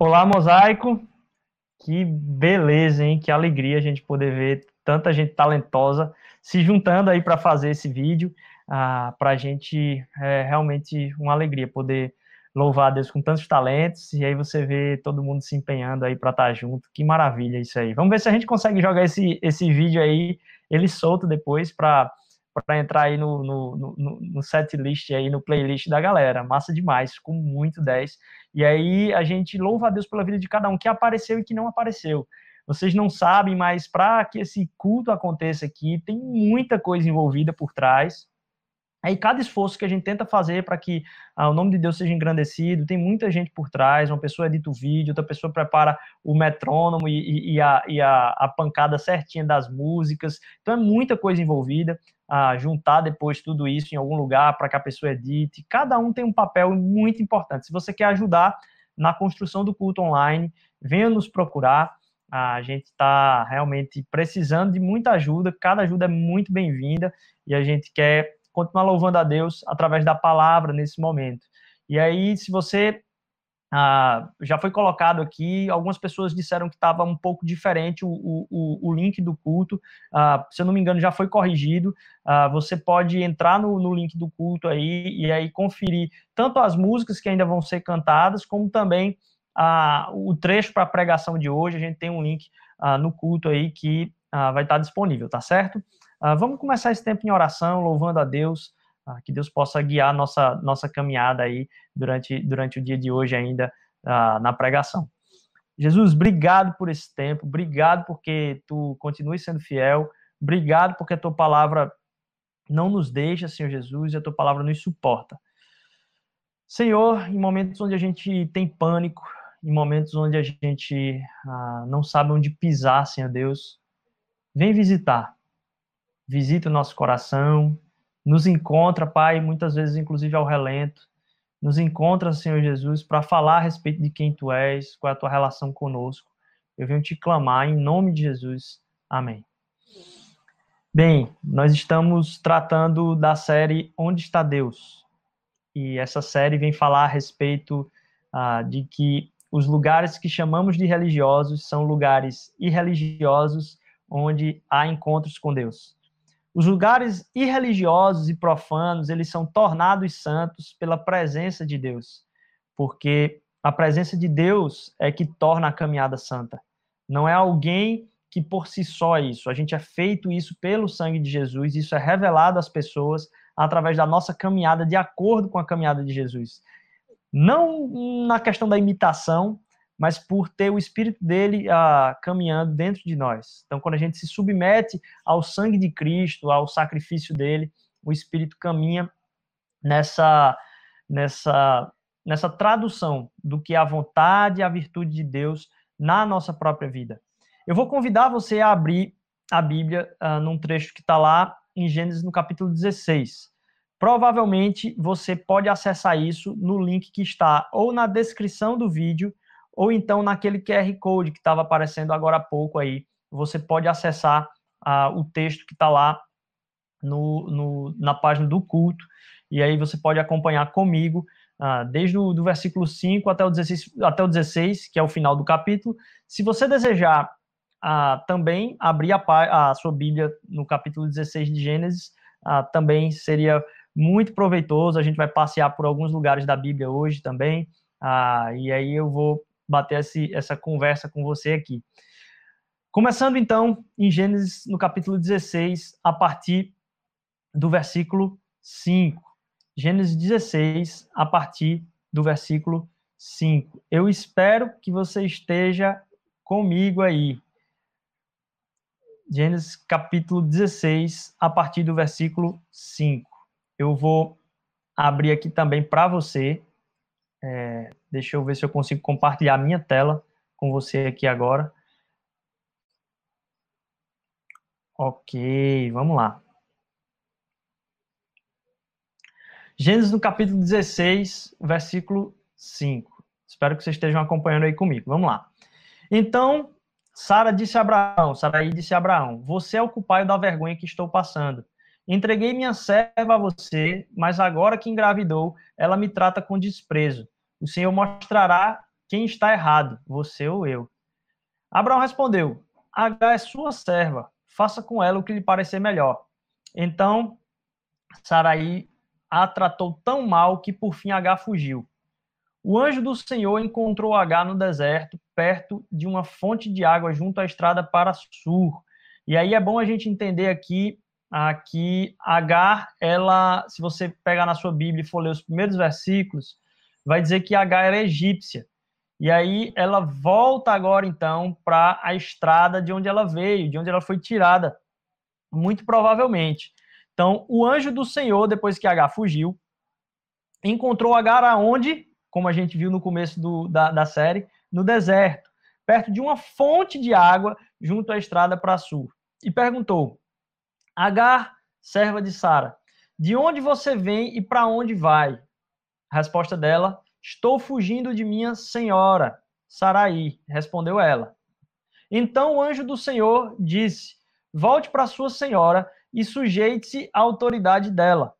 Olá, Mosaico. Que beleza, hein? Que alegria a gente poder ver tanta gente talentosa se juntando aí para fazer esse vídeo. Ah, para a gente é realmente uma alegria poder louvar a Deus com tantos talentos e aí você vê todo mundo se empenhando aí para estar tá junto. Que maravilha isso aí. Vamos ver se a gente consegue jogar esse, esse vídeo aí, ele solto depois para para entrar aí no, no, no, no set list aí, no playlist da galera. Massa demais, ficou muito 10. E aí a gente louva a Deus pela vida de cada um que apareceu e que não apareceu. Vocês não sabem, mas para que esse culto aconteça aqui, tem muita coisa envolvida por trás. Aí cada esforço que a gente tenta fazer para que ah, o nome de Deus seja engrandecido, tem muita gente por trás, uma pessoa edita o vídeo, outra pessoa prepara o metrônomo e, e, a, e a, a, pancada certinha das músicas, então é muita coisa envolvida, ah, juntar depois tudo isso em algum lugar para que a pessoa edite, cada um tem um papel muito importante, se você quer ajudar na construção do culto online, venha nos procurar, a gente está realmente precisando de muita ajuda, cada ajuda é muito bem-vinda, e a gente quer continuar louvando a Deus através da palavra nesse momento. E aí, se você ah, já foi colocado aqui, algumas pessoas disseram que estava um pouco diferente o, o, o link do culto. Ah, se eu não me engano, já foi corrigido. Ah, você pode entrar no, no, link do culto aí e aí conferir tanto as músicas que ainda vão ser cantadas, como também o trecho para a pregação de hoje. A gente tem um link no culto aí que vai estar disponível, tá certo? Vamos começar esse tempo em oração, louvando a Deus, uh, que Deus possa guiar nossa, nossa caminhada aí durante, durante o dia de hoje ainda uh, na pregação. Jesus, obrigado por esse tempo, obrigado porque tu continuas sendo fiel, obrigado porque a tua palavra não nos deixa, Senhor Jesus, e a tua palavra nos suporta. Senhor, em momentos onde a gente tem pânico, em momentos onde a gente não sabe onde pisar, Senhor Deus, vem visitar visita o nosso coração, nos encontra, Pai, muitas vezes, inclusive ao relento, nos encontra, Senhor Jesus, para falar a respeito de quem Tu és, qual é a Tua relação conosco. Eu venho te clamar em nome de Jesus. Amém. Bem, nós estamos tratando da série Onde está Deus? E essa série vem falar a respeito ah, de que os lugares que chamamos de religiosos são lugares irreligiosos onde há encontros com Deus. Os lugares irreligiosos e profanos, eles são tornados santos pela presença de Deus, porque a presença de Deus é que torna a caminhada santa. Não é alguém que por si só é isso. A gente é feito isso pelo sangue de Jesus, isso é revelado às pessoas através da nossa caminhada de acordo com a caminhada de Jesus. Não na questão da imitação, mas por ter o Espírito dele ah, caminhando dentro de nós. Então, quando a gente se submete ao sangue de Cristo, ao sacrifício dele, o Espírito caminha nessa, nessa, nessa tradução do que é a vontade e a virtude de Deus na nossa própria vida. Eu vou convidar você a abrir a Bíblia ah, num trecho que está lá em Gênesis, no capítulo 16. Provavelmente você pode acessar isso no link que está ou na descrição do vídeo ou então naquele QR Code que estava aparecendo agora há pouco aí, você pode acessar ah, o texto que está lá no, no, na página do culto, e aí você pode acompanhar comigo, ah, desde o do versículo 5 até o, 16, até o 16, que é o final do capítulo. Se você desejar ah, também abrir a, a, sua Bíblia no capítulo 16 de Gênesis, ah, também seria muito proveitoso. A gente vai passear por alguns lugares da Bíblia hoje também, ah, e aí eu vou bater esse, essa conversa com você aqui. Começando então em Gênesis, no capítulo 16, a partir do versículo 5. Gênesis 16, a partir do versículo 5. Eu espero que você esteja comigo aí. Gênesis capítulo 16, a partir do versículo 5. Eu vou abrir aqui também para você é, deixa eu ver se eu consigo compartilhar a minha tela com você aqui agora. Ok, vamos lá. Gênesis no capítulo 16, versículo 5. Espero que vocês estejam acompanhando aí comigo. Vamos lá. Então, Sara disse a Abraão, Saraí disse a Abraão, você é o culpado da vergonha que estou passando. Entreguei minha serva a você, mas agora que engravidou, ela me trata com desprezo. O Senhor mostrará quem está errado, você ou eu? Abraão respondeu: Agar é sua serva, faça com ela o que lhe parecer melhor. Então, Saraí a tratou tão mal que por fim Agar fugiu. O anjo do Senhor encontrou Agar no deserto, perto de uma fonte de água junto à estrada para Sur. E aí é bom a gente entender aqui aqui Agar, ela, se você pegar na sua Bíblia e for ler os primeiros versículos, vai dizer que Agar era egípcia. E aí ela volta agora então para a estrada de onde ela veio, de onde ela foi tirada, muito provavelmente. Então, o anjo do Senhor, depois que Agar fugiu, encontrou Agar aonde? Como a gente viu no começo do, da, da série, no deserto, perto de uma fonte de água junto à estrada para sul. E perguntou: Agar, serva de Sara, de onde você vem e para onde vai? A resposta dela: Estou fugindo de minha senhora, Saraí, respondeu ela. Então o anjo do Senhor disse: Volte para sua senhora e sujeite-se à autoridade dela.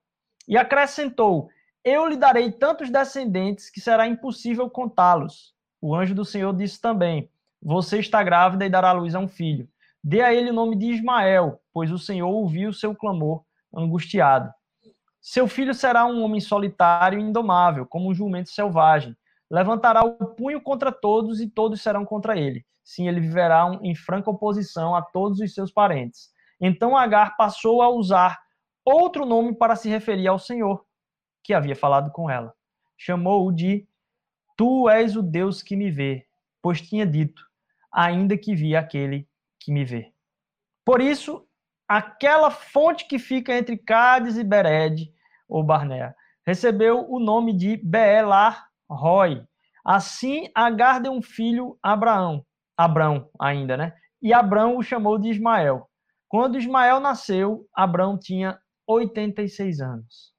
E acrescentou: Eu lhe darei tantos descendentes que será impossível contá-los. O anjo do Senhor disse também: Você está grávida e dará luz a um filho. Dê a ele o nome de Ismael, pois o Senhor ouviu seu clamor angustiado. Seu filho será um homem solitário e indomável, como um jumento selvagem. Levantará o punho contra todos e todos serão contra ele. Sim, ele viverá em franca oposição a todos os seus parentes. Então Agar passou a usar outro nome para se referir ao Senhor, que havia falado com ela. Chamou-o de Tu és o Deus que me vê, pois tinha dito, ainda que vi aquele que me vê. Por isso, aquela fonte que fica entre Cádiz e Bered, ou Barnea, recebeu o nome de Beelar Roy. Assim, Agar deu um filho a Abraão, Abrão ainda, né? E Abrão o chamou de Ismael. Quando Ismael nasceu, Abraão tinha 86 anos.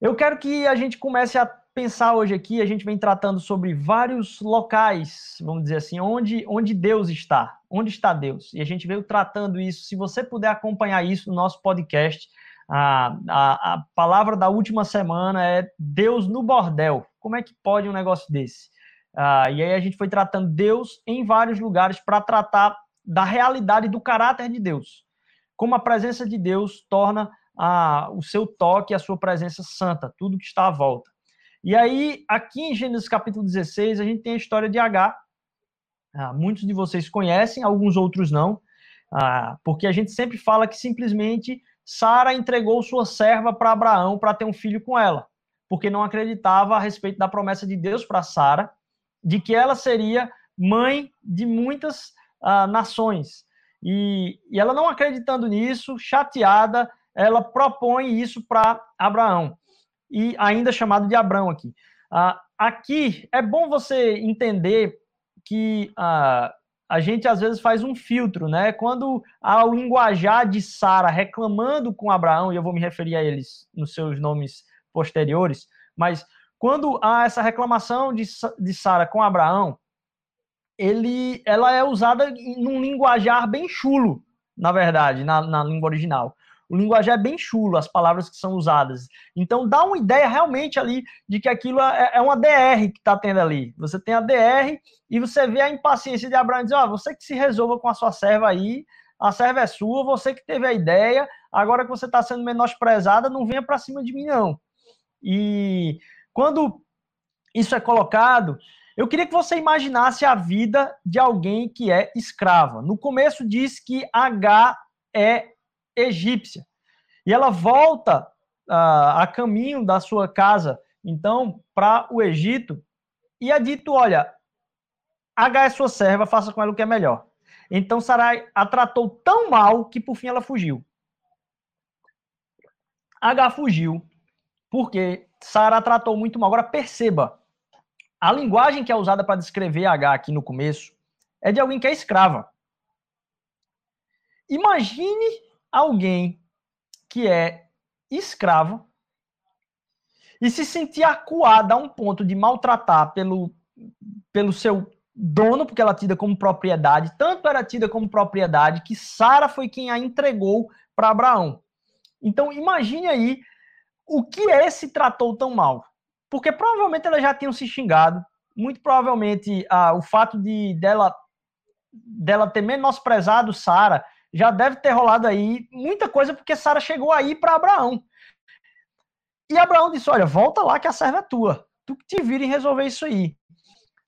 Eu quero que a gente comece a pensar hoje aqui, a gente vem tratando sobre vários locais, vamos dizer assim, onde, onde Deus está, onde está Deus. E a gente veio tratando isso. Se você puder acompanhar isso no nosso podcast, a, a, a palavra da última semana é Deus no bordel. Como é que pode um negócio desse? Ah, e aí a gente foi tratando Deus em vários lugares para tratar da realidade do caráter de Deus. Como a presença de Deus torna a, o seu toque, a sua presença santa, tudo que está à volta. E aí, aqui em Gênesis capítulo 16, a gente tem a história de H. Ah, muitos de vocês conhecem, alguns outros não, ah, porque a gente sempre fala que simplesmente Sara entregou sua serva para Abraão para ter um filho com ela, porque não acreditava a respeito da promessa de Deus para Sara, de que ela seria mãe de muitas uh, nações. E, e ela não acreditando nisso, chateada, ela propõe isso para Abraão, e ainda chamado de Abraão aqui. Uh, aqui é bom você entender que uh, a gente às vezes faz um filtro, né? Quando há o linguajar de Sara reclamando com Abraão, e eu vou me referir a eles nos seus nomes posteriores, mas quando há essa reclamação de, de Sara com Abraão, ele, ela é usada num linguajar bem chulo, na verdade, na, na língua original. O linguajar é bem chulo, as palavras que são usadas. Então, dá uma ideia realmente ali de que aquilo é, é uma DR que está tendo ali. Você tem a DR e você vê a impaciência de Abraão dizer: Ó, oh, você que se resolva com a sua serva aí, a serva é sua, você que teve a ideia, agora que você está sendo menosprezada, não venha para cima de mim, não. E quando isso é colocado, eu queria que você imaginasse a vida de alguém que é escrava. No começo diz que H é egípcia. E ela volta uh, a caminho da sua casa, então, para o Egito, e é dito: olha, H é sua serva, faça com ela o que é melhor. Então Sarai a tratou tão mal que por fim ela fugiu. H fugiu porque Sara tratou muito mal. Agora perceba, a linguagem que é usada para descrever H aqui no começo é de alguém que é escrava. Imagine alguém que é escravo e se sentir acuada a um ponto de maltratar pelo, pelo seu dono, porque ela é tida como propriedade, tanto era tida como propriedade que Sara foi quem a entregou para Abraão. Então imagine aí o que é esse tratou tão mal. porque provavelmente elas já tinham se xingado, muito provavelmente ah, o fato de dela dela ter menosprezado Sara já deve ter rolado aí muita coisa, porque Sara chegou aí para Abraão. E Abraão disse: Olha, volta lá que a serva é tua. Tu que te vira em resolver isso aí.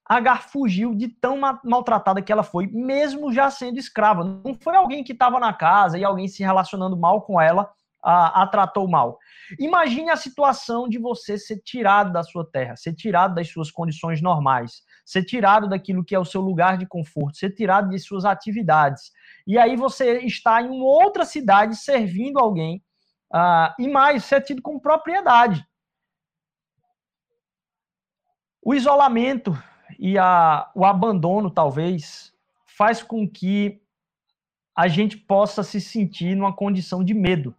Agar fugiu de tão maltratada que ela foi, mesmo já sendo escrava. Não foi alguém que estava na casa e alguém se relacionando mal com ela a, a, tratou mal. Imagine a situação de você ser tirado da sua terra, ser tirado das suas condições normais, ser tirado daquilo que é o seu lugar de conforto, ser tirado de suas atividades. E aí você está em uma outra cidade servindo alguém uh, e mais, ser tido como propriedade. O isolamento e a, o abandono, talvez, faz com que a gente possa se sentir numa condição de medo.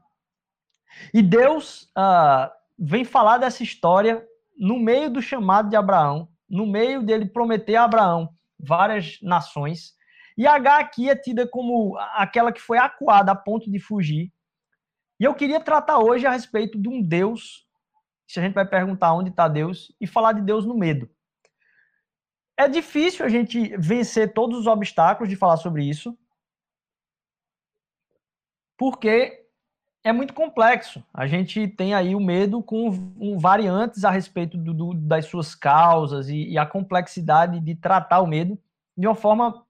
E Deus uh, vem falar dessa história no meio do chamado de Abraão, no meio dele prometer a Abraão várias nações. E H aqui é tida como aquela que foi acuada a ponto de fugir. E eu queria tratar hoje a respeito de um Deus, se a gente vai perguntar onde está Deus, e falar de Deus no medo. É difícil a gente vencer todos os obstáculos de falar sobre isso, porque é muito complexo. A gente tem aí o medo com um, variantes a respeito do, do, das suas causas e, e, a complexidade de tratar o medo de uma forma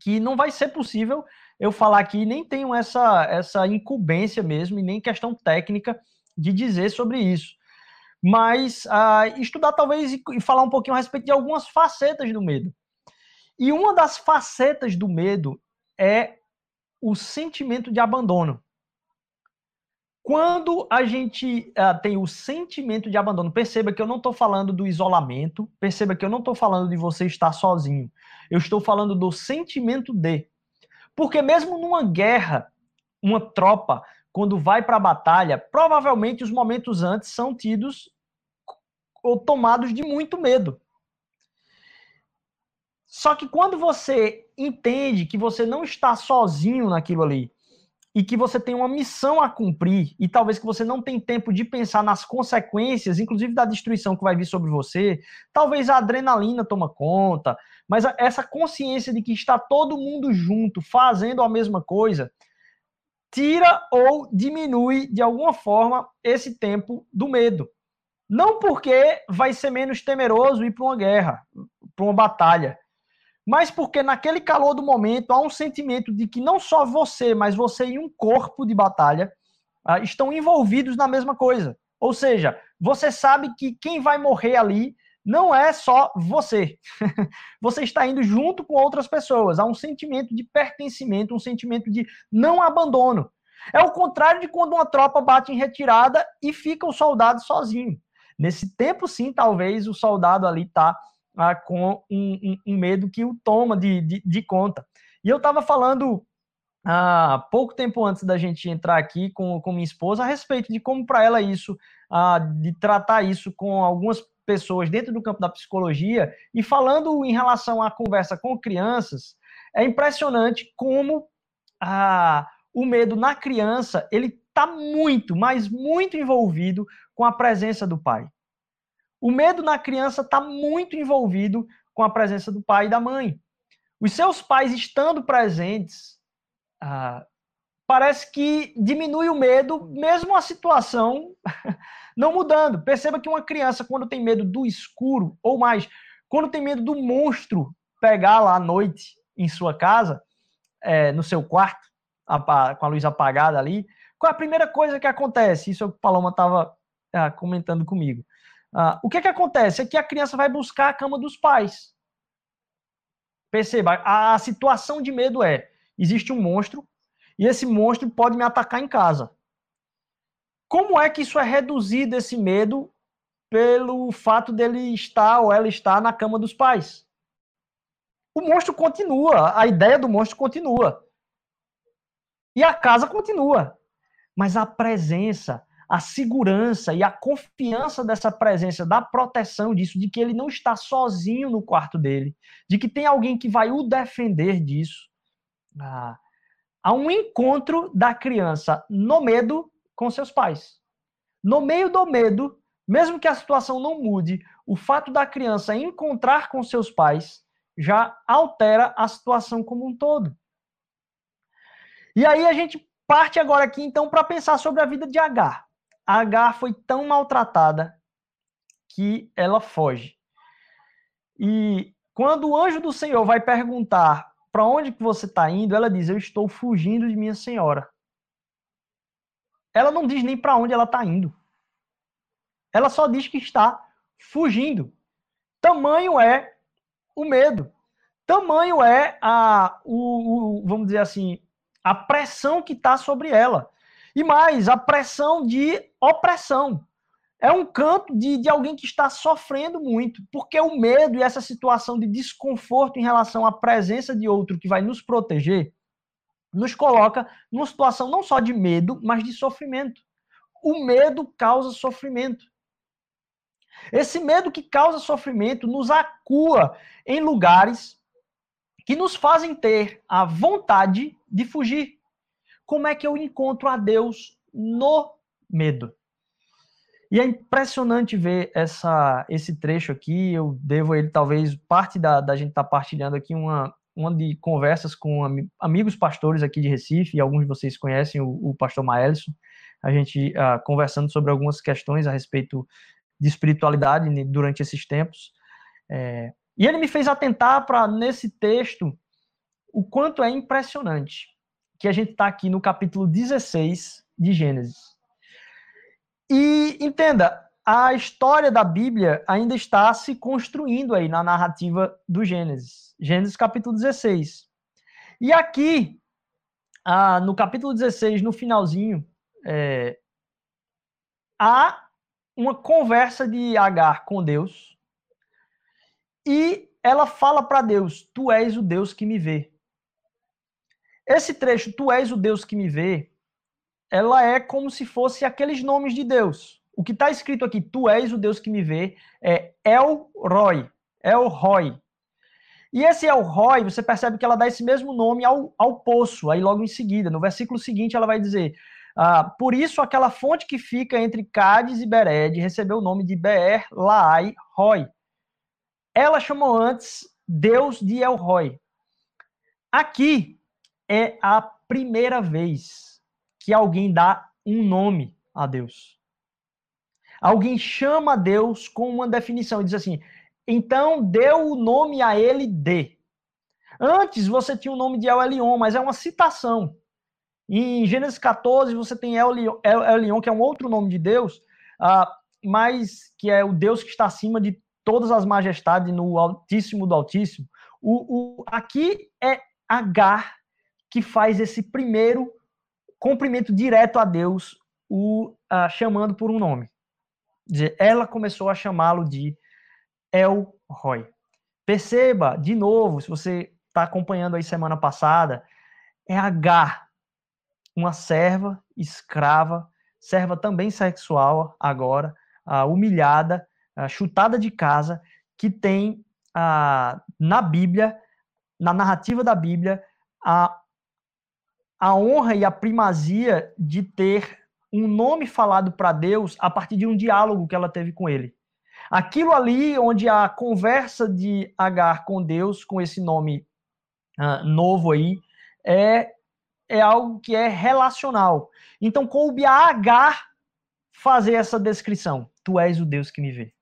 que não vai ser possível eu falar aqui, nem tenho essa, essa incumbência mesmo, e nem questão técnica de dizer sobre isso mas uh, estudar talvez e, e falar um pouquinho a respeito de algumas facetas do medo. E uma das facetas do medo é o sentimento de abandono. Quando a gente uh, tem o sentimento de abandono, perceba que eu não estou falando do isolamento, perceba que eu não estou falando de você estar sozinho. Eu estou falando do sentimento de. Porque mesmo numa guerra, uma tropa, quando vai para a batalha, provavelmente os momentos antes são tidos ou tomados de muito medo. Só que quando você entende que você não está sozinho naquilo ali e que você tem uma missão a cumprir e talvez que você não tem tempo de pensar nas consequências, inclusive da destruição que vai vir sobre você, talvez a adrenalina toma conta, mas essa consciência de que está todo mundo junto fazendo a mesma coisa tira ou diminui de alguma forma esse tempo do medo. Não porque vai ser menos temeroso ir para uma guerra, para uma batalha, mas porque naquele calor do momento há um sentimento de que não só você, mas você e um corpo de batalha uh, estão envolvidos na mesma coisa. Ou seja, você sabe que quem vai morrer ali não é só você. você está indo junto com outras pessoas. Há um sentimento de pertencimento, um sentimento de não abandono. É o contrário de quando uma tropa bate em retirada e fica o soldado sozinho. Nesse tempo, sim, talvez o soldado ali tá ah, com um, um, um, medo que o toma de, de, de conta. E eu estava falando ah, pouco tempo antes da gente entrar aqui com, com minha esposa a respeito de como para ela isso, ah, de tratar isso com algumas pessoas dentro do campo da psicologia e falando em relação à conversa com crianças, é impressionante como ah, o medo na criança ele está muito, mas muito envolvido com a presença do pai. O medo na criança está muito envolvido com a presença do pai e da mãe. Os seus pais estando presentes, ah, parece que diminui o medo, mesmo a situação não mudando. Perceba que uma criança, quando tem medo do escuro, ou mais, quando tem medo do monstro pegar lá à noite em sua casa, é, no seu quarto, com a luz apagada ali, qual é a primeira coisa que acontece? Isso é o que o Paloma estava ah, comentando comigo. Ah, o que, que acontece? É que a criança vai buscar a cama dos pais. Perceba, a, situação de medo é: existe um monstro e esse monstro pode me atacar em casa. Como é que isso é reduzido, esse medo, pelo fato dele estar ou ela estar na cama dos pais? O monstro continua, a ideia do monstro continua. E a casa continua. Mas a presença, a segurança e a confiança dessa presença, da proteção disso, de que ele não está sozinho no quarto dele, de que tem alguém que vai o defender disso. Ah, há um encontro da criança no medo com seus pais. No meio do medo, mesmo que a situação não mude, o fato da criança encontrar com seus pais já altera a situação como um todo. E aí a gente parte agora aqui então para pensar sobre a vida de Agar. Agar foi tão maltratada que ela foge. E quando o anjo do Senhor vai perguntar para onde que você está indo, ela diz: Eu estou fugindo de minha senhora. Ela não diz nem para onde ela está indo. Ela só diz que está fugindo. Tamanho é o medo. Tamanho é a, o, o vamos dizer assim, a pressão que está sobre ela. E mais, a pressão de opressão. É um canto de, de alguém que está sofrendo muito, porque o medo e essa situação de desconforto em relação à presença de outro que vai nos proteger, nos coloca numa situação não só de medo, mas de sofrimento. O medo causa sofrimento. Esse medo que causa sofrimento nos acua em lugares que nos fazem ter a vontade de fugir. Como é que eu encontro a Deus no medo? E é impressionante ver essa, esse trecho aqui. Eu devo ele, talvez, parte da, da gente estar tá partilhando aqui uma, uma de conversas com am, amigos pastores aqui de Recife, e alguns de vocês conhecem o, o pastor Maelson. A gente uh, conversando sobre algumas questões a respeito de espiritualidade durante esses tempos. É, e ele me fez atentar para, nesse texto, o quanto é impressionante que a gente está aqui no capítulo 16 de Gênesis. E entenda, a história da Bíblia ainda está se construindo aí na narrativa do Gênesis. Gênesis capítulo 16. E aqui, ah, no capítulo 16, no finalzinho, é, há uma conversa de Agar com Deus e ela fala para Deus: Tu és o Deus que me vê. Esse trecho, Tu és o Deus que me vê, ela é como se fosse aqueles nomes de Deus. O que está escrito aqui, tu és o Deus que me vê, é El Roy, El Roy. E esse El Roy, você percebe que ela dá esse mesmo nome ao, ao poço, aí logo em seguida. No versículo seguinte, ela vai dizer: ah, Por isso aquela fonte que fica entre Cádiz e Bered recebeu o nome de Beer Laai Roy. Ela chamou antes Deus de El Roy. Aqui é a primeira vez que alguém dá um nome a Deus. Alguém chama Deus com uma definição e diz assim: então deu o nome a ele de. Antes você tinha o nome de El Elion, mas é uma citação. Em Gênesis 14 você tem El Elion, que é um outro nome de Deus, uh, mas que é o Deus que está acima de todas as majestades no Altíssimo do Altíssimo. O, o, aqui é Agar que faz esse primeiro cumprimento direto a Deus, o chamando por um nome. Ela começou a chamá-lo de El Roy. Perceba, de novo, se você está acompanhando aí semana passada, é Agar, uma serva, escrava, serva também sexual agora, humilhada, chutada de casa, que tem na Bíblia, na narrativa da Bíblia, a a honra e a primazia de ter um nome falado para Deus a partir de um diálogo que ela teve com ele. Aquilo ali onde a conversa de Agar com Deus, com esse nome uh, novo aí, é, é algo que é relacional. Então, coube a Agar fazer essa descrição. Tu és o Deus que me vê.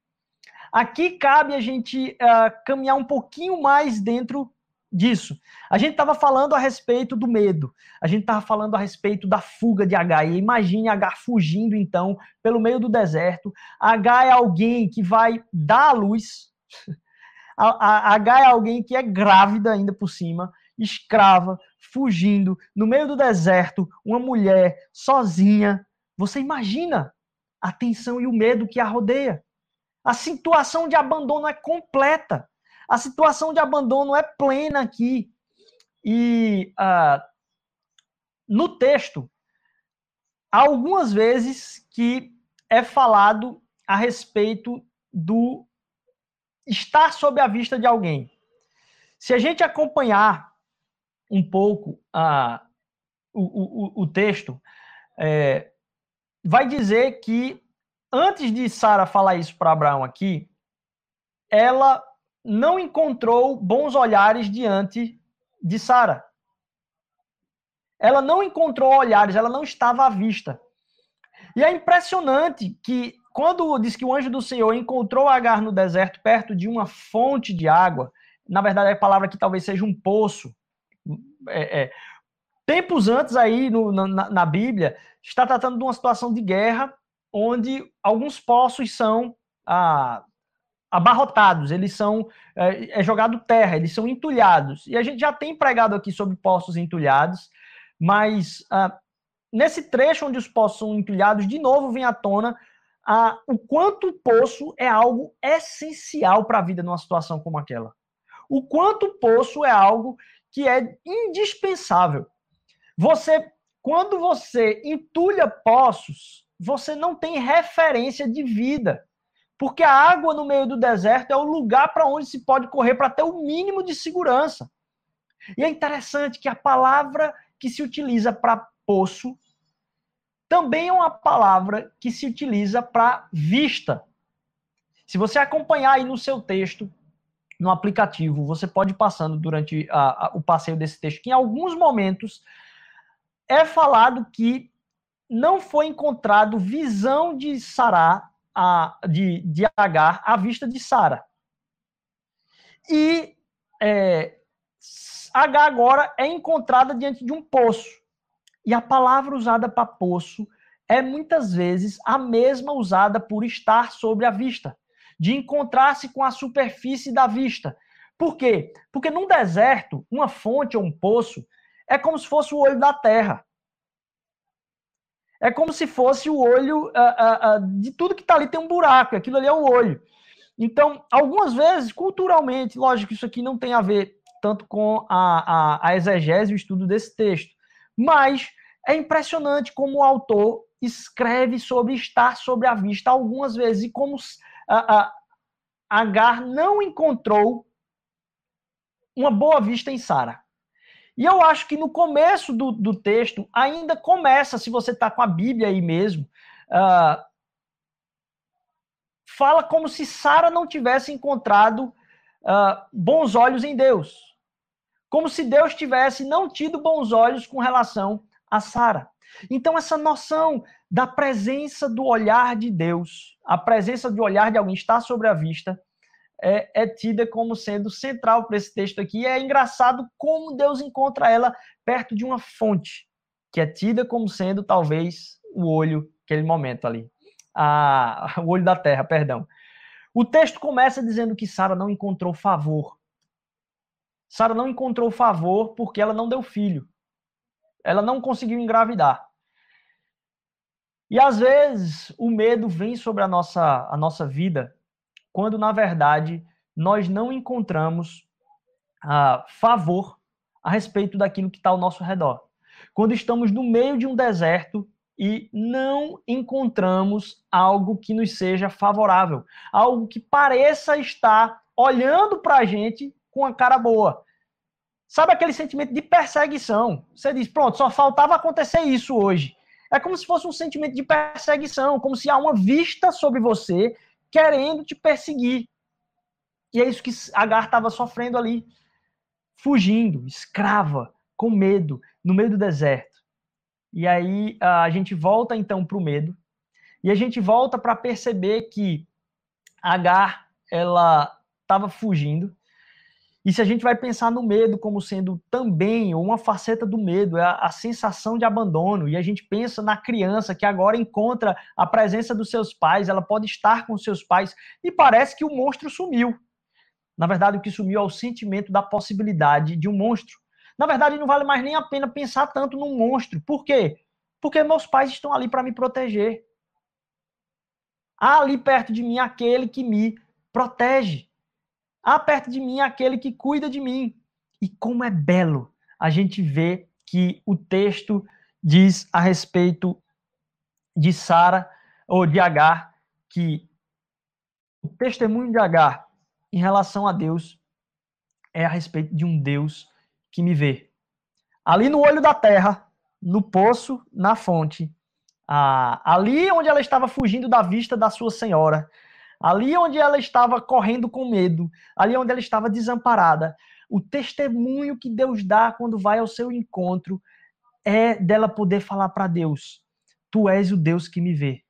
Aqui cabe a gente uh, caminhar um pouquinho mais dentro disso. A gente estava falando a respeito do medo, a gente estava falando a respeito da fuga de H. E imagine H fugindo, então, pelo meio do deserto. H é alguém que vai dar a luz. H é alguém que é grávida ainda por cima, escrava, fugindo, no meio do deserto, uma mulher sozinha. Você imagina a tensão e o medo que a rodeia. A situação de abandono é completa. A situação de abandono é plena aqui. E uh, no texto, há algumas vezes que é falado a respeito do estar sob a vista de alguém. Se a gente acompanhar um pouco uh, o, o, o, texto, é, vai dizer que antes de Sara falar isso para Abraão aqui, ela não encontrou bons olhares diante de Sara. Ela não encontrou olhares, ela não estava à vista. E é impressionante que quando diz que o anjo do Senhor encontrou Agar no deserto perto de uma fonte de água, na verdade a palavra que talvez seja um poço. É, é, tempos antes aí no, na, na Bíblia está tratando de uma situação de guerra onde alguns poços são ah, abarrotados, eles são é, é, jogado terra, eles são entulhados. E a gente já tem pregado aqui sobre poços entulhados, mas ah, nesse trecho onde os poços são entulhados, de novo vem à tona ah, o quanto o poço é algo essencial para a vida numa situação como aquela. O quanto o poço é algo que é indispensável. Você, quando você entulha poços, você não tem referência de vida. Porque a água no meio do deserto é o lugar para onde se pode correr para ter o mínimo de segurança. E é interessante que a palavra que se utiliza para poço também é uma palavra que se utiliza para vista. Se você acompanhar aí no seu texto, no aplicativo, você pode ir passando durante a, a, o passeio desse texto, que em alguns momentos é falado que não foi encontrado visão de Sará, a, de, de Agar, à vista de Sara. E é, Agar agora é encontrada diante de um poço. E a palavra usada para poço é muitas vezes a mesma usada por estar sobre a vista, de encontrar-se com a superfície da vista. Por quê? Porque num deserto, uma fonte ou um poço é como se fosse o olho da terra. É como se fosse o olho uh, uh, uh, de tudo que está ali tem um buraco, aquilo ali é o olho. Então, algumas vezes, culturalmente, lógico, isso aqui não tem a ver tanto com a, a, a exegese e o estudo desse texto, mas é impressionante como o autor escreve sobre estar sobre a vista algumas vezes e como a, Agar não encontrou uma boa vista em Sara. E eu acho que no começo do, do texto, ainda começa, se você está com a Bíblia aí mesmo, uh, fala como se Sara não tivesse encontrado uh, bons olhos em Deus. Como se Deus tivesse não tido bons olhos com relação a Sara. Então, essa noção da presença do olhar de Deus, a presença do olhar de alguém está sobre a vista, é, é tida como sendo central para esse texto aqui. E é engraçado como Deus encontra ela perto de uma fonte, que é tida como sendo talvez o olho, aquele momento ali. Ah, o olho da terra, perdão. O texto começa dizendo que Sara não encontrou favor. Sara não encontrou favor porque ela não deu filho. Ela não conseguiu engravidar. E às vezes o medo vem sobre a nossa, a nossa vida quando na verdade nós não encontramos ah, favor a respeito daquilo que está ao nosso redor. Quando estamos no meio de um deserto e não encontramos algo que nos seja favorável, algo que pareça estar olhando para a gente com a cara boa. Sabe aquele sentimento de perseguição? Você diz, pronto, só faltava acontecer isso hoje. É como se fosse um sentimento de perseguição, como se há uma vista sobre você querendo te perseguir. E é isso que Agar estava sofrendo ali, fugindo, escrava, com medo, no meio do deserto. E aí a gente volta então para o medo, e a gente volta para perceber que Agar ela estava fugindo, e se a gente vai pensar no medo como sendo também uma faceta do medo, é a, a, sensação de abandono, e a gente pensa na criança que agora encontra a presença dos seus pais, ela pode estar com seus pais, e parece que o monstro sumiu. Na verdade, o que sumiu é o sentimento da possibilidade de um monstro. Na verdade, não vale mais nem a pena pensar tanto num monstro. Por quê? Porque meus pais estão ali para me proteger. Há ali perto de mim aquele que me protege. Há perto de mim aquele que cuida de mim. E como é belo a gente ver que o texto diz a respeito de Sara ou de Agar que o testemunho de Agar em relação a Deus é a respeito de um Deus que me vê. Ali no olho da terra, no poço, na fonte, ali onde ela estava fugindo da vista da sua senhora, ali onde ela estava correndo com medo, ali onde ela estava desamparada, o testemunho que Deus dá quando vai ao seu encontro é dela poder falar para Deus: Tu és o Deus que me vê.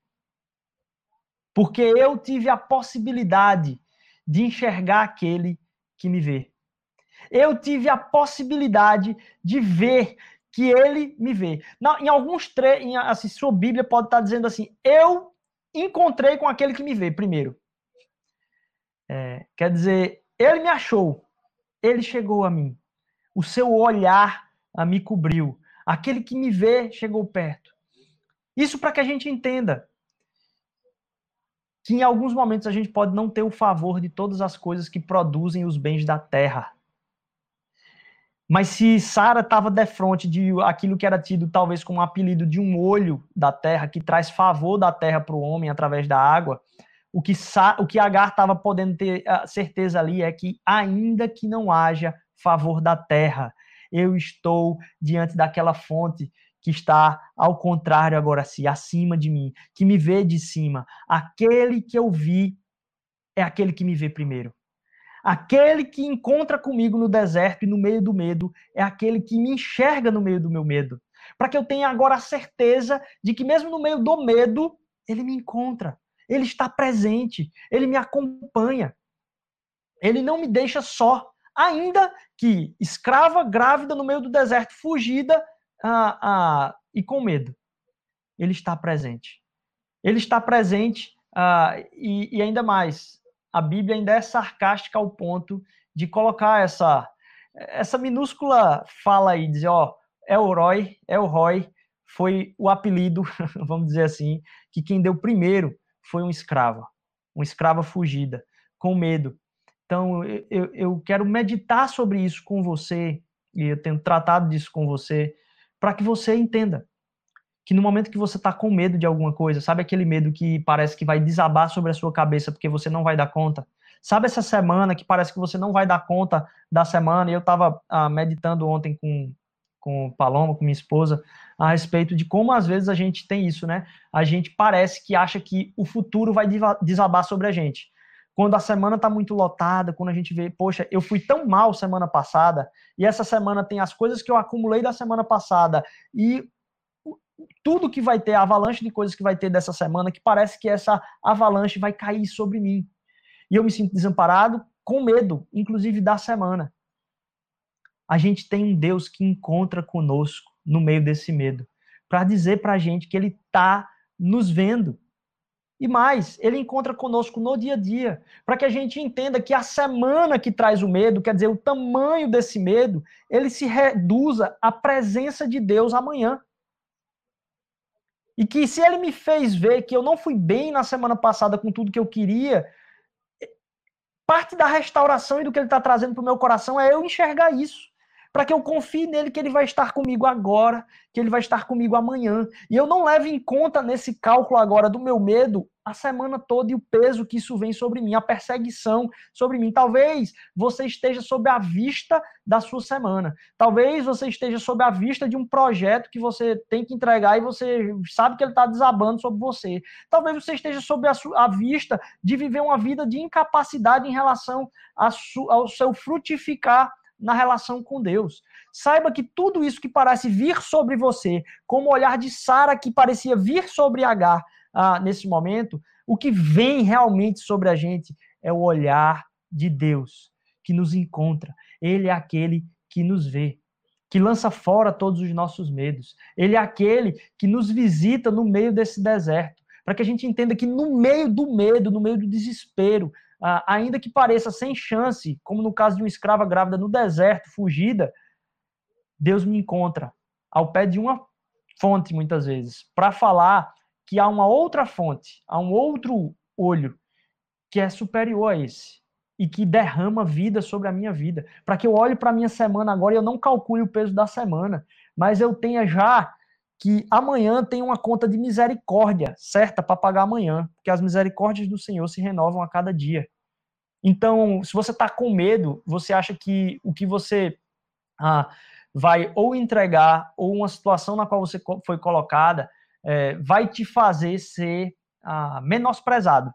Porque eu tive a possibilidade de enxergar aquele que me vê. Eu tive a possibilidade de ver que ele me vê. Em alguns trechos, assim, sua Bíblia pode estar dizendo assim: Eu encontrei com aquele que me vê primeiro. É, quer dizer, ele me achou, ele chegou a mim. O seu olhar a me cobriu. Aquele que me vê chegou perto. Isso para que a gente entenda que em alguns momentos a gente pode não ter o favor de todas as coisas que produzem os bens da terra. Mas se Sara estava de frente de aquilo que era tido talvez como um apelido de um olho da terra, que traz favor da terra para o homem através da água, o que, o que Agar estava podendo ter a certeza ali é que, ainda que não haja favor da terra, eu estou diante daquela fonte que está ao contrário agora sim, acima de mim, que me vê de cima. Aquele que eu vi é aquele que me vê primeiro. Aquele que encontra comigo no deserto e no meio do medo é aquele que me enxerga no meio do meu medo. Para que eu tenha agora a certeza de que, mesmo no meio do medo, ele me encontra. Ele está presente. Ele me acompanha. Ele não me deixa só. Ainda que escrava, grávida, no meio do deserto, fugida ah, ah, e com medo. Ele está presente. Ele está presente ah, e, e ainda mais a Bíblia ainda é sarcástica ao ponto de colocar essa essa minúscula fala aí, dizer, ó, Elroy, Elroy foi o apelido, vamos dizer assim, que quem deu primeiro foi um escravo, uma escrava fugida, com medo. Então, eu, eu quero meditar sobre isso com você, e eu tenho tratado disso com você, para que você entenda que no momento que você está com medo de alguma coisa, sabe aquele medo que parece que vai desabar sobre a sua cabeça porque você não vai dar conta? Sabe essa semana que parece que você não vai dar conta da semana? E eu estava ah, meditando ontem com, com Paloma, com minha esposa, a respeito de como às vezes a gente tem isso, né? A gente parece que acha que o futuro vai desabar sobre a gente. Quando a semana está muito lotada, quando a gente vê, poxa, eu fui tão mal semana passada, e essa semana tem as coisas que eu acumulei da semana passada, e tudo que vai ter, a avalanche de coisas que vai ter dessa semana, que parece que essa avalanche vai cair sobre mim. E eu me sinto desamparado, com medo, inclusive da semana. A gente tem um Deus que encontra conosco no meio desse medo, para dizer para a gente que Ele está nos vendo. E mais, Ele encontra conosco no dia a dia, para que a gente entenda que a semana que traz o medo, quer dizer, o tamanho desse medo, ele se reduza à presença de Deus amanhã. E que se ele me fez ver que eu não fui bem na semana passada com tudo que eu queria, parte da restauração e do que ele está trazendo para o meu coração é eu enxergar isso para que eu confie nele que ele vai estar comigo agora, que ele vai estar comigo amanhã. E eu não levo em conta nesse cálculo agora do meu medo a semana toda e o peso que isso vem sobre mim, a perseguição sobre mim. Talvez você esteja sob a vista da sua semana. Talvez você esteja sob a vista de um projeto que você tem que entregar e você sabe que ele está desabando sobre você. Talvez você esteja sob a, a, vista de viver uma vida de incapacidade em relação ao seu frutificar na relação com Deus. Saiba que tudo isso que parece vir sobre você, como o olhar de Sara que parecia vir sobre Agar ah, nesse momento, o que vem realmente sobre a gente é o olhar de Deus que nos encontra. Ele é aquele que nos vê, que lança fora todos os nossos medos. Ele é aquele que nos visita no meio desse deserto, para que a gente entenda que no meio do medo, no meio do desespero, ainda que pareça sem chance, como no caso de uma escrava grávida no deserto, fugida, Deus me encontra ao pé de uma fonte, muitas vezes, para falar que há uma outra fonte, há um outro olho que é superior a esse e que derrama vida sobre a minha vida, para que eu olhe para a minha semana agora e eu não calcule o peso da semana, mas eu tenha já que amanhã tem uma conta de misericórdia certa para pagar amanhã, porque as misericórdias do Senhor se renovam a cada dia. Então, se você está com medo, você acha que o que você ah, vai ou entregar, ou uma situação na qual você foi colocada, é, vai te fazer ser ah, menosprezado,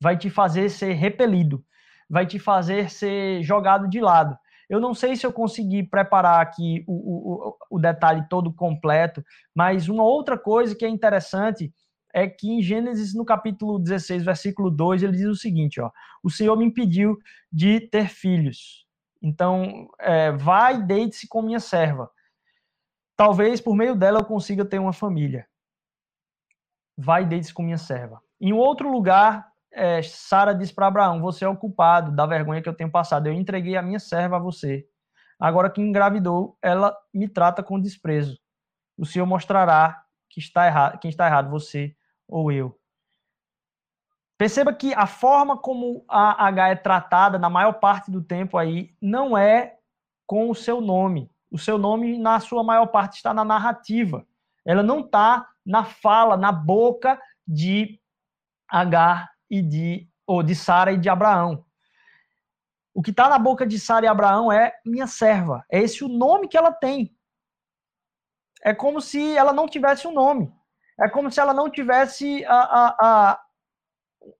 vai te fazer ser repelido, vai te fazer ser jogado de lado. Eu não sei se eu consegui preparar aqui o, o, o detalhe todo completo, mas uma outra coisa que é interessante é que em Gênesis, no capítulo 16, versículo 2, ele diz o seguinte: ó, o Senhor me impediu de ter filhos. Então, é, vai, deite-se com minha serva. Talvez por meio dela eu consiga ter uma família. Vai, deite-se com minha serva. Em outro lugar, é, Sara diz para Abraão: Você é o culpado da vergonha que eu tenho passado. Eu entreguei a minha serva a você. Agora que engravidou, ela me trata com desprezo. O Senhor mostrará que está errado, quem está errado, você ou eu. Perceba que a forma como a H é tratada na maior parte do tempo aí não é com o seu nome. O seu nome, na sua maior parte, está na narrativa. Ela não está na fala, na boca de H e de ou de Sara e de Abraão. O que está na boca de Sara e Abraão é minha serva. É esse o nome que ela tem. É como se ela não tivesse um nome. É como se ela não tivesse a, a, a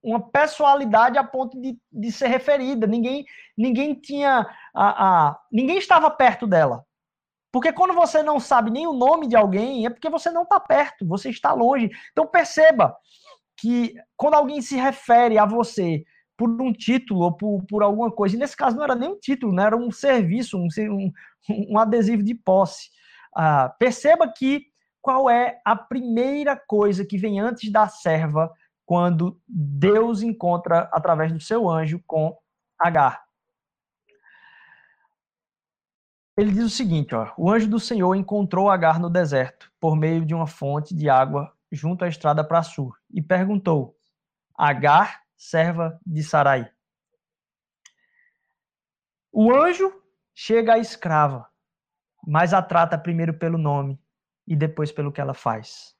uma personalidade a ponto de, de ser referida. Ninguém, ninguém tinha. A, a, ninguém estava perto dela. Porque quando você não sabe nem o nome de alguém, é porque você não está perto, você está longe. Então perceba que quando alguém se refere a você por um título ou por, por alguma coisa, e nesse caso não era nem um título, né? era um serviço, um, um, um adesivo de posse. Ah, perceba que qual é a primeira coisa que vem antes da serva quando Deus encontra através do seu anjo com Agar. Ele diz o seguinte, ó, o anjo do Senhor encontrou Agar no deserto, por meio de uma fonte de água junto à estrada para Sur, e perguntou: Agar, serva de Sarai. O anjo chega à escrava, mas a trata primeiro pelo nome e depois pelo que ela faz.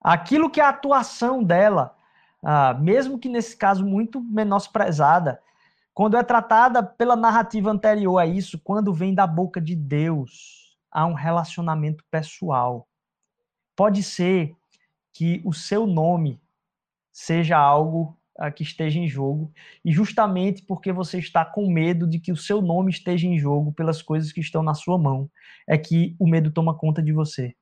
Aquilo que é a atuação dela, ah, mesmo que nesse caso muito menosprezada, quando é tratada pela narrativa anterior a isso, quando vem da boca de Deus, há um relacionamento pessoal. Pode ser que o seu nome seja algo que esteja em jogo, e justamente porque você está com medo de que o seu nome esteja em jogo pelas coisas que estão na sua mão, é que o medo toma conta de você.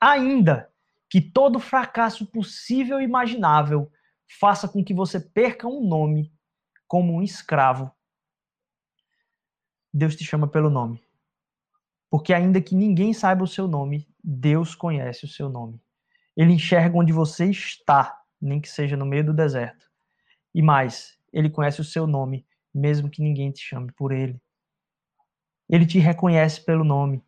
Ainda que todo fracasso possível e imaginável faça com que você perca um nome como um escravo, Deus te chama pelo nome. Porque ainda que ninguém saiba o seu nome, Deus conhece o seu nome. Ele enxerga onde você está nem que seja no meio do deserto. E mais, ele conhece o seu nome, mesmo que ninguém te chame por ele. Ele te reconhece pelo nome.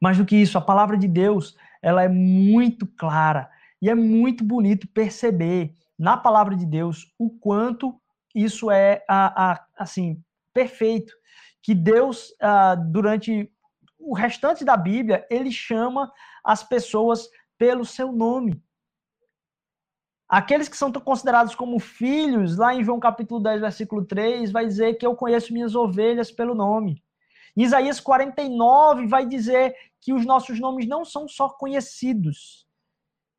Mais do que isso, a palavra de Deus, ela é muito clara e é muito bonito perceber na palavra de Deus o quanto isso é a, a, assim perfeito, que Deus durante o restante da Bíblia ele chama as pessoas pelo seu nome. Aqueles que são considerados como filhos, lá em João capítulo 10, versículo 3, vai dizer que eu conheço minhas ovelhas pelo nome. Isaías 49 vai dizer que os nossos nomes não são só conhecidos,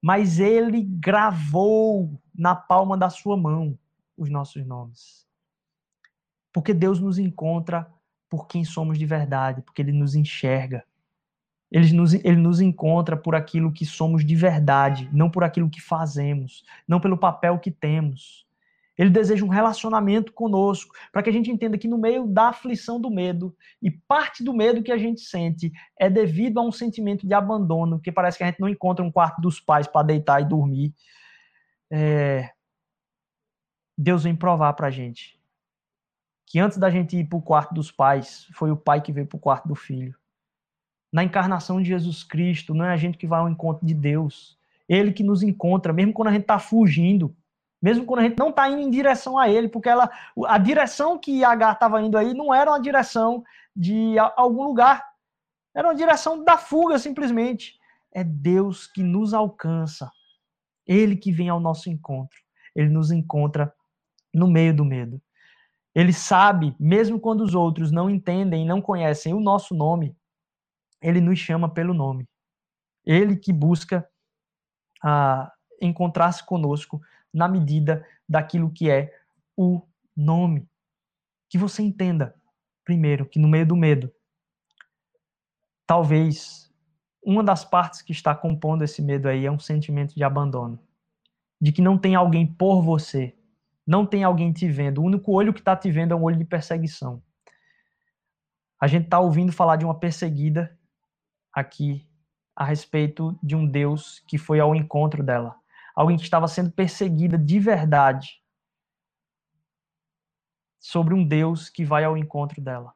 mas ele gravou na palma da sua mão os nossos nomes. Porque Deus nos encontra por quem somos de verdade, porque ele nos enxerga. Ele nos, ele nos encontra por aquilo que somos de verdade, não por aquilo que fazemos, não pelo papel que temos. Ele deseja um relacionamento conosco, para que a gente entenda que no meio da aflição do medo, e parte do medo que a gente sente é devido a um sentimento de abandono, que parece que a gente não encontra um quarto dos pais para deitar e dormir. É... Deus vem provar para a gente que antes da gente ir para o quarto dos pais, foi o pai que veio para o quarto do filho na encarnação de Jesus Cristo, não é a gente que vai ao encontro de Deus. Ele que nos encontra, mesmo quando a gente está fugindo, mesmo quando a gente não está indo em direção a Ele, porque ela, a direção que Agar estava indo aí não era uma direção de algum lugar, era uma direção da fuga, simplesmente. É Deus que nos alcança, Ele que vem ao nosso encontro, Ele nos encontra no meio do medo. Ele sabe, mesmo quando os outros não entendem, não conhecem o nosso nome, ele nos chama pelo nome. Ele que busca ah, encontrar-se conosco na medida daquilo que é o nome. Que você entenda, primeiro, que no meio do medo, talvez uma das partes que está compondo esse medo aí é um sentimento de abandono. De que não tem alguém por você, não tem alguém te vendo. O único olho que está te vendo é um olho de perseguição. A gente está ouvindo falar de uma perseguida aqui a respeito de um Deus que foi ao encontro dela. Alguém que estava sendo perseguida de verdade. Sobre um Deus que vai ao encontro dela.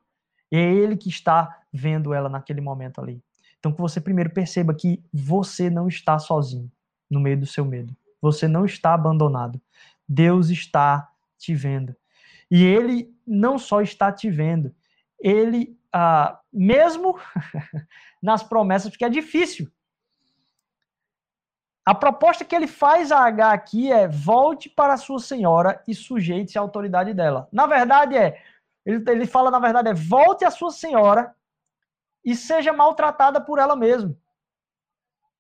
E é ele que está vendo ela naquele momento ali. Então que você primeiro perceba que você não está sozinho no meio do seu medo. Você não está abandonado. Deus está te vendo. E ele não só está te vendo, ele, ah, mesmo nas promessas, porque é difícil. A proposta que ele faz a H aqui é volte para a sua senhora e sujeite-se à autoridade dela. Na verdade é, ele, ele fala na verdade é volte à sua senhora e seja maltratada por ela mesma.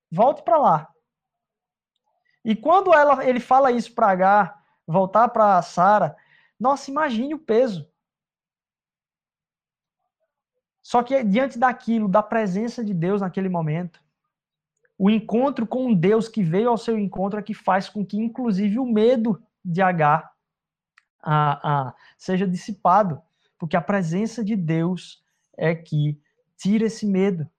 Volte para lá. E quando ela, ele fala isso para H, voltar para Sara, nossa, imagine o peso. Só que diante daquilo, da presença de Deus naquele momento, o encontro com Deus que veio ao seu encontro é que faz com que, inclusive, o medo de Agar a, a, seja dissipado, porque a presença de Deus é que tira esse medo.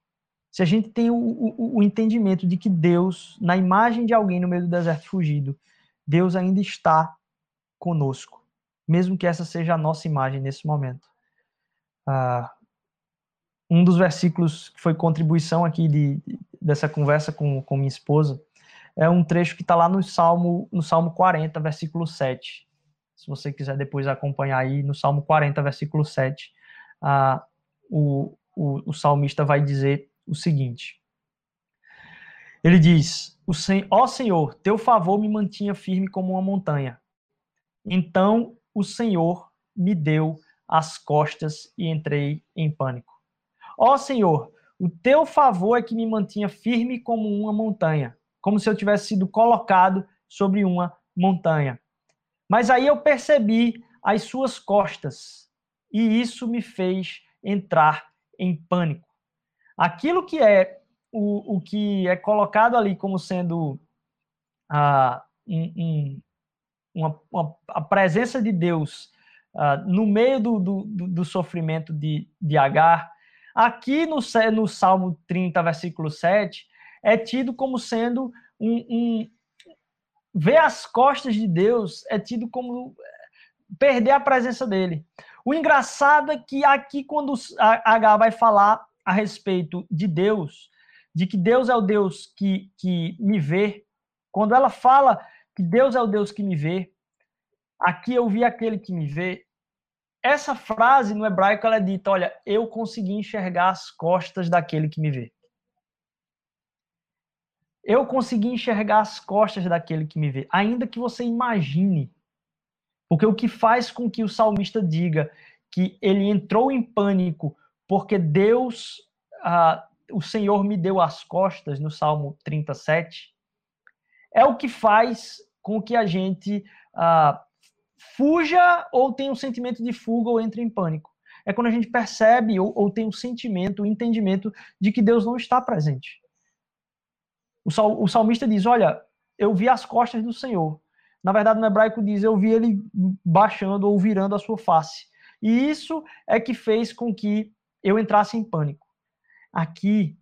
Se a gente tem o, o, o entendimento de que Deus, na imagem de alguém no meio do deserto fugido, Deus ainda está conosco, mesmo que essa seja a nossa imagem nesse momento. Ah, um dos versículos que foi contribuição aqui de, dessa conversa com, com minha esposa é um trecho que está lá no Salmo, no Salmo 40, versículo 7. Se você quiser depois acompanhar aí, no Salmo 40, versículo 7, ah, o, o, o salmista vai dizer o seguinte. Ele diz: Ó Senhor, teu favor me mantinha firme como uma montanha. Então o Senhor me deu as costas e entrei em pânico. Ó oh, Senhor, o teu favor é que me mantinha firme como uma montanha, como se eu tivesse sido colocado sobre uma montanha. Mas aí eu percebi as suas costas, e isso me fez entrar em pânico. Aquilo que é o, o que é colocado ali como sendo ah, um, um, uma, uma, a presença de Deus ah, no meio do, do, do, sofrimento de, de Agar, Aqui no, no Salmo 30, versículo 7, é tido como sendo um, um. Ver as costas de Deus é tido como perder a presença dele. O engraçado é que aqui, quando H vai falar a respeito de Deus, de que Deus é o Deus que, que me vê, quando ela fala que Deus é o Deus que me vê, aqui eu vi aquele que me vê, essa frase no hebraico ela é dita, olha, eu consegui enxergar as costas daquele que me vê. Eu consegui enxergar as costas daquele que me vê, ainda que você imagine. Porque o que faz com que o salmista diga que ele entrou em pânico porque Deus, ah, o Senhor me deu as costas, no Salmo 37, é o que faz com que a gente ah, fuja ou tem um sentimento de fuga ou entre em pânico. É quando a gente percebe ou, ou tem um sentimento, um entendimento de que Deus não está presente. O, sal, o salmista diz: Olha, eu vi as costas do Senhor. Na verdade, no hebraico diz: Eu vi ele baixando ou virando a sua face. E isso é que fez com que eu entrasse em pânico. Aqui,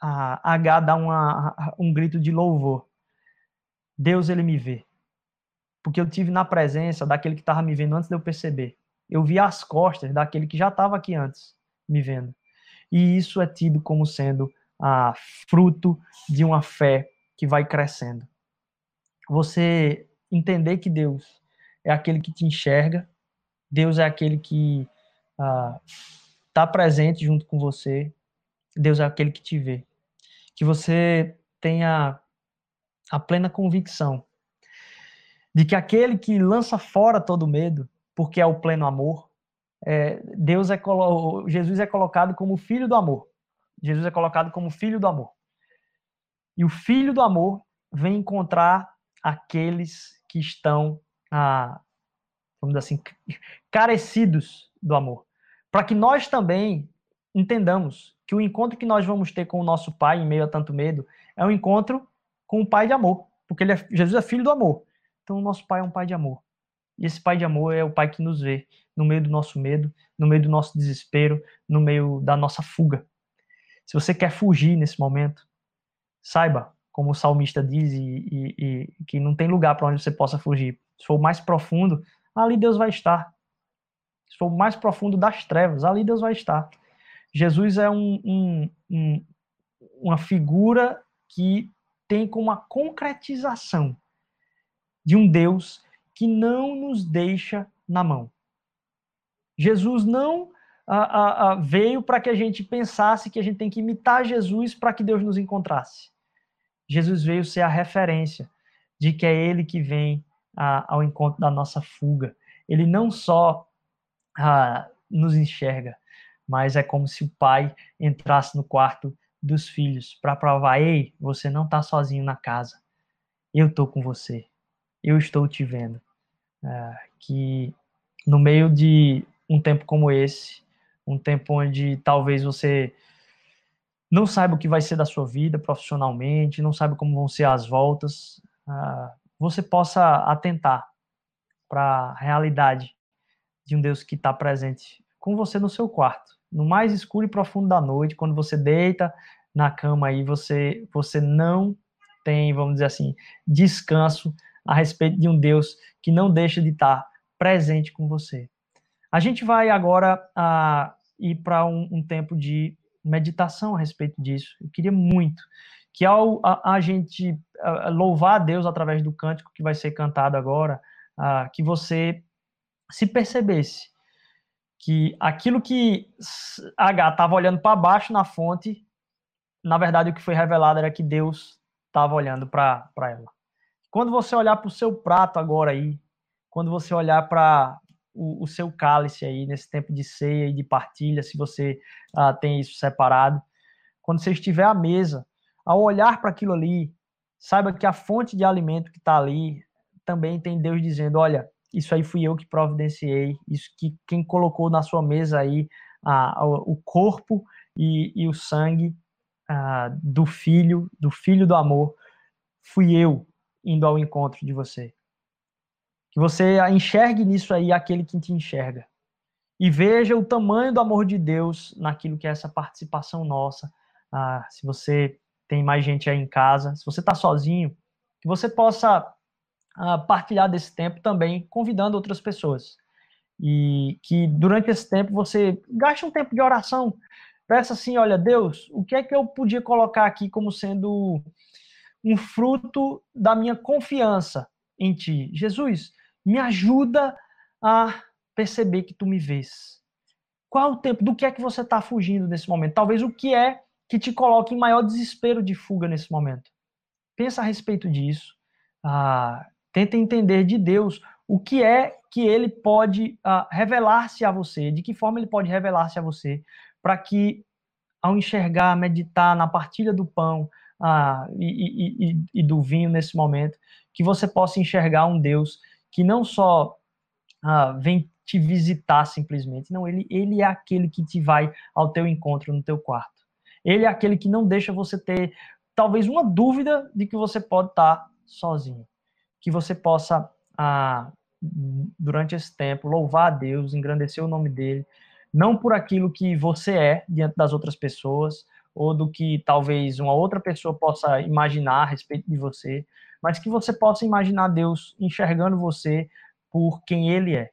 a H dá uma, um grito de louvor. Deus, ele me vê porque eu tive na presença daquele que estava me vendo antes de eu perceber. Eu vi as costas daquele que já estava aqui antes me vendo. E isso é tido como sendo a fruto de uma fé que vai crescendo. Você entender que Deus é aquele que te enxerga, Deus é aquele que está ah, presente junto com você, Deus é aquele que te vê. Que você tenha a plena convicção de que aquele que lança fora todo medo, porque é o pleno amor, é, Deus é Jesus é colocado como filho do amor. Jesus é colocado como filho do amor. E o filho do amor vem encontrar aqueles que estão, ah, vamos dizer assim, carecidos do amor. Para que nós também entendamos que o encontro que nós vamos ter com o nosso Pai em meio a tanto medo é um encontro com o Pai de amor, porque é, Jesus é filho do amor. Então, o nosso Pai é um Pai de amor. E esse Pai de amor é o Pai que nos vê no meio do nosso medo, no meio do nosso desespero, no meio da nossa fuga. Se você quer fugir nesse momento, saiba, como o salmista diz, e, e, e que não tem lugar para onde você possa fugir. Se for mais profundo, ali Deus vai estar. Se for mais profundo das trevas, ali Deus vai estar. Jesus é um, um, um, uma figura que tem como a concretização de um Deus que não nos deixa na mão. Jesus não veio para que a gente pensasse que a gente tem que imitar Jesus para que Deus nos encontrasse. Jesus veio ser a referência de que é Ele que vem ao encontro da nossa fuga. Ele não só nos enxerga, mas é como se o pai entrasse no quarto dos filhos para provar: ei, você não está sozinho na casa. Eu estou com você. Eu estou te vendo. É, que no meio de um tempo como esse, um tempo onde talvez você não saiba o que vai ser da sua vida profissionalmente, não sabe como vão ser as voltas, uh, você possa atentar para a realidade de um Deus que está presente com você no seu quarto, no mais escuro e profundo da noite, quando você deita na cama aí, você você não tem, vamos dizer assim, descanso a respeito de um Deus que não deixa de estar presente com você. A gente vai agora a, ir para um, um, tempo de meditação a respeito disso. Eu queria muito que ao a, a gente a, louvar a Deus através do cântico que vai ser cantado agora, que você se percebesse que aquilo que H estava olhando para baixo na fonte, na verdade o que foi revelado era que Deus estava olhando para ela. Quando você olhar para o seu prato agora aí, quando você olhar para o, o, seu cálice aí, nesse tempo de ceia e de partilha, se você uh, tem isso separado, quando você estiver à mesa, ao olhar para aquilo ali, saiba que a fonte de alimento que está ali também tem Deus dizendo: olha, isso aí fui eu que providenciei, isso que quem colocou na sua mesa aí o corpo e, e o sangue uh, do filho, do filho do amor, fui eu indo ao encontro de você. Que você enxergue nisso aí aquele que te enxerga. E veja o tamanho do amor de Deus naquilo que é essa participação nossa. Ah, se você tem mais gente aí em casa, se você está sozinho, que você possa ah, partilhar desse tempo também, convidando outras pessoas. E que durante esse tempo você gaste um tempo de oração. Peça assim: olha, Deus, o que é que eu podia colocar aqui como sendo um fruto da minha confiança em ti? Jesus, me ajuda a perceber que tu me vês. Qual o tempo? Do que é que você está fugindo nesse momento? Talvez o que é que te coloque em maior desespero de fuga nesse momento. Pensa a respeito disso. Ah, tenta entender de Deus o que é que ele pode ah, revelar-se a você, de que forma ele pode revelar-se a você, para que, ao enxergar, meditar na partilha do pão ah, e, e, e, do vinho nesse momento, que você possa enxergar um Deus que não só ah, vem te visitar simplesmente, não, ele, ele é aquele que te vai ao teu encontro no teu quarto. Ele é aquele que não deixa você ter talvez uma dúvida de que você pode estar sozinho. Que você possa, ah, durante esse tempo, louvar a Deus, engrandecer o nome dele, não por aquilo que você é diante das outras pessoas, ou do que talvez uma outra pessoa possa imaginar a respeito de você, mas que você possa imaginar Deus enxergando você por quem Ele é.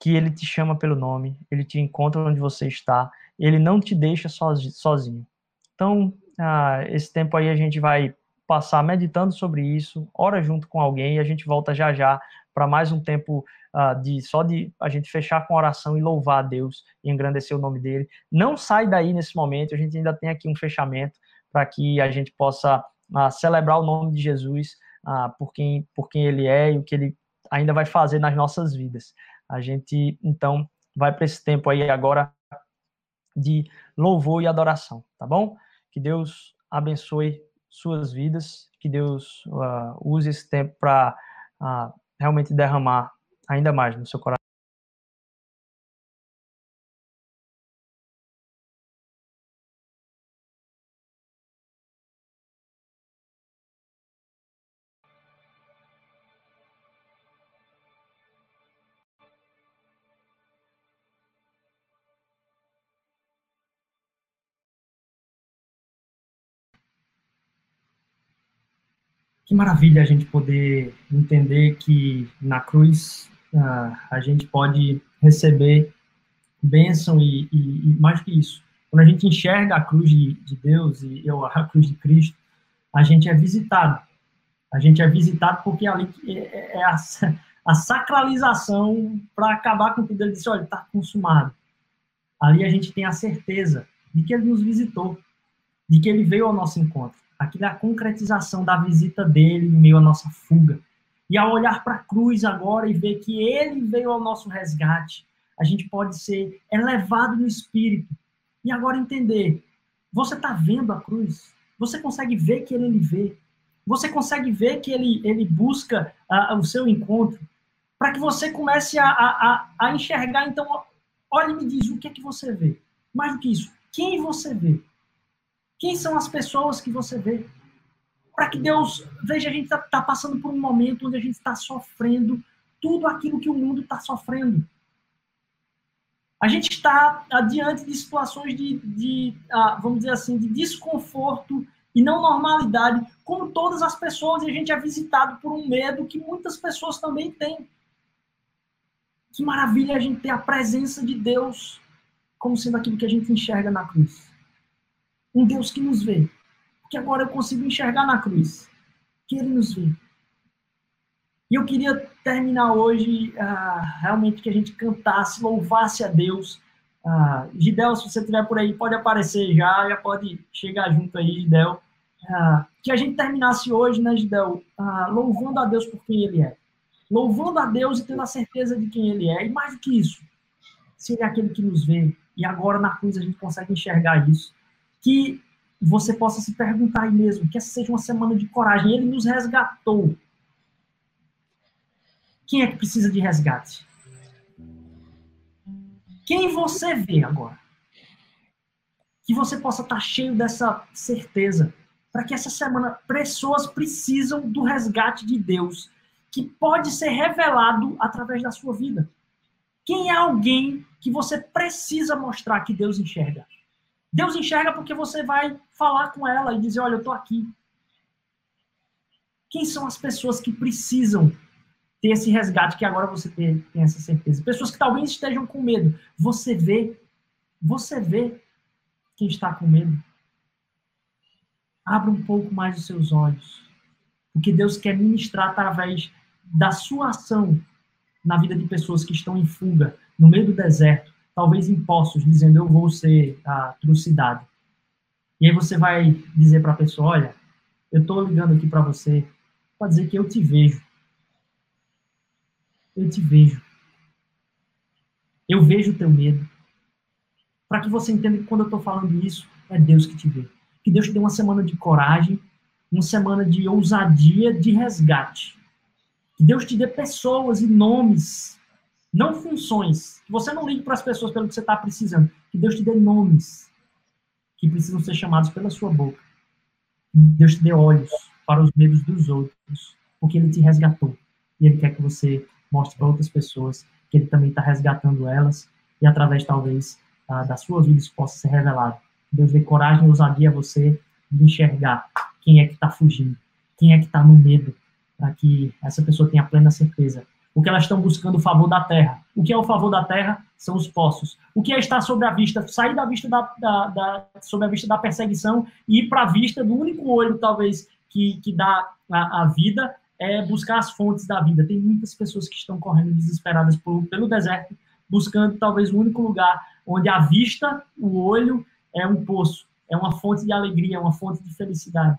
Que Ele te chama pelo nome, Ele te encontra onde você está, Ele não te deixa sozinho. Então, ah, esse tempo aí a gente vai passar meditando sobre isso, ora junto com alguém e a gente volta já já para mais um tempo uh, de só de a gente fechar com oração e louvar a Deus e engrandecer o nome dele. Não sai daí nesse momento, a gente ainda tem aqui um fechamento para que a gente possa uh, celebrar o nome de Jesus uh, por, quem, por quem ele é e o que ele ainda vai fazer nas nossas vidas. A gente, então, vai para esse tempo aí agora de louvor e adoração, tá bom? Que Deus abençoe suas vidas, que Deus uh, use esse tempo para uh, realmente derramar ainda mais no seu coração. Que maravilha a gente poder entender que na cruz uh, a gente pode receber bênção e, e, e, mais que isso. Quando a gente enxerga a cruz de, de Deus e eu, a cruz de Cristo, a gente é visitado. A gente é visitado porque ali é, é, é a, a sacralização para acabar com tudo. Ele disse: olha, está consumado. Ali a gente tem a certeza de que ele nos visitou, de que ele veio ao nosso encontro aquilo é concretização da visita dele em meio à nossa fuga. E ao olhar para a cruz agora e ver que ele veio ao nosso resgate, a gente pode ser elevado no espírito. E agora entender: você está vendo a cruz? Você consegue ver que ele lhe vê? Você consegue ver que ele, ele busca uh, o seu encontro? Para que você comece a, a, a enxergar, então, olha e me diz o que é que você vê. Mais do que isso, quem você vê? Quem são as pessoas que você vê? Para que Deus veja, a gente está tá passando por um momento onde a gente está sofrendo tudo aquilo que o mundo está sofrendo. A gente está diante de situações de, de ah, vamos dizer assim, de desconforto e não normalidade, como todas as pessoas, e a gente é visitado por um medo que muitas pessoas também têm. Que maravilha a gente ter a presença de Deus como sendo aquilo que a gente enxerga na cruz um Deus que nos vê. Que agora eu consigo enxergar na cruz. Que ele nos vê. E eu queria terminar hoje, uh, realmente, que a gente cantasse, louvasse a Deus. Uh, Gidel, se você estiver por aí, pode aparecer já, já pode chegar junto aí, Gidel. Uh, que a gente terminasse hoje, né, Gidel, uh, louvando a Deus por quem Ele é. Louvando a Deus e tendo a certeza de quem Ele é. E mais do que isso, se Ele é aquele que nos vê. E agora na cruz a gente consegue enxergar isso que você possa se perguntar aí mesmo, que essa seja uma semana de coragem. Ele nos resgatou. Quem é que precisa de resgate? Quem você vê agora? Que você possa estar cheio dessa certeza. Para que essa semana pessoas precisam do resgate de Deus, que pode ser revelado através da sua vida. Quem é alguém que você precisa mostrar que Deus enxerga? Deus enxerga porque você vai falar com ela e dizer: Olha, eu estou aqui. Quem são as pessoas que precisam ter esse resgate que agora você tem, tem essa certeza? Pessoas que talvez estejam com medo. Você vê, você vê quem está com medo. Abra um pouco mais os seus olhos. Porque Deus quer ministrar através da sua ação na vida de pessoas que estão em fuga, no meio do deserto, talvez impostos, dizendo eu vou ser a trucidade. E aí você vai dizer para a pessoa, olha, eu estou ligando aqui para você para dizer que eu te vejo. Eu te vejo. Eu vejo o teu medo. Para que você entenda que quando eu estou falando isso, é Deus que te vê. Que Deus te dê uma semana de coragem, uma semana de ousadia, de resgate. Que Deus te dê pessoas e nomes não funções. Que você não ligue para as pessoas pelo que você está precisando. Que Deus te dê nomes que precisam ser chamados pela sua boca. Que Deus te dê olhos para os medos dos outros, porque Ele te resgatou. E Ele quer que você mostre para outras pessoas que Ele também está resgatando elas e através, talvez, da sua vida isso possa ser revelado. Deus dê coragem e ousadia a você de enxergar quem é que está fugindo, quem é que está no medo, para que essa pessoa tenha plena certeza o que elas estão buscando o favor da terra. O que é o favor da terra? São os poços. O que é estar sobre a vista? Sair da vista da, da, da sobre a vista da perseguição e ir para a vista do único olho, talvez, que, que dá a, a, vida, é buscar as fontes da vida. Tem muitas pessoas que estão correndo desesperadas por, pelo deserto, buscando talvez o único lugar onde a vista, o olho, é um poço, é uma fonte de alegria, é uma fonte de felicidade.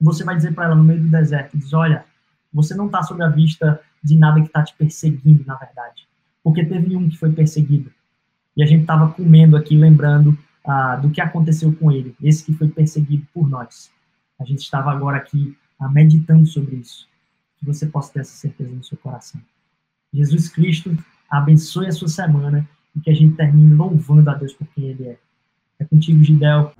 Você vai dizer para ela no meio do deserto, diz, olha, você não está sobre a vista de nada que está te perseguindo, na verdade. Porque teve um que foi perseguido. E a gente estava comendo aqui, lembrando ah, do que aconteceu com ele, esse que foi perseguido por nós. A gente estava agora aqui ah, meditando sobre isso. Que você possa ter essa certeza no seu coração. Jesus Cristo abençoe a sua semana e que a gente termine louvando a Deus por quem Ele é. É contigo, Gidel.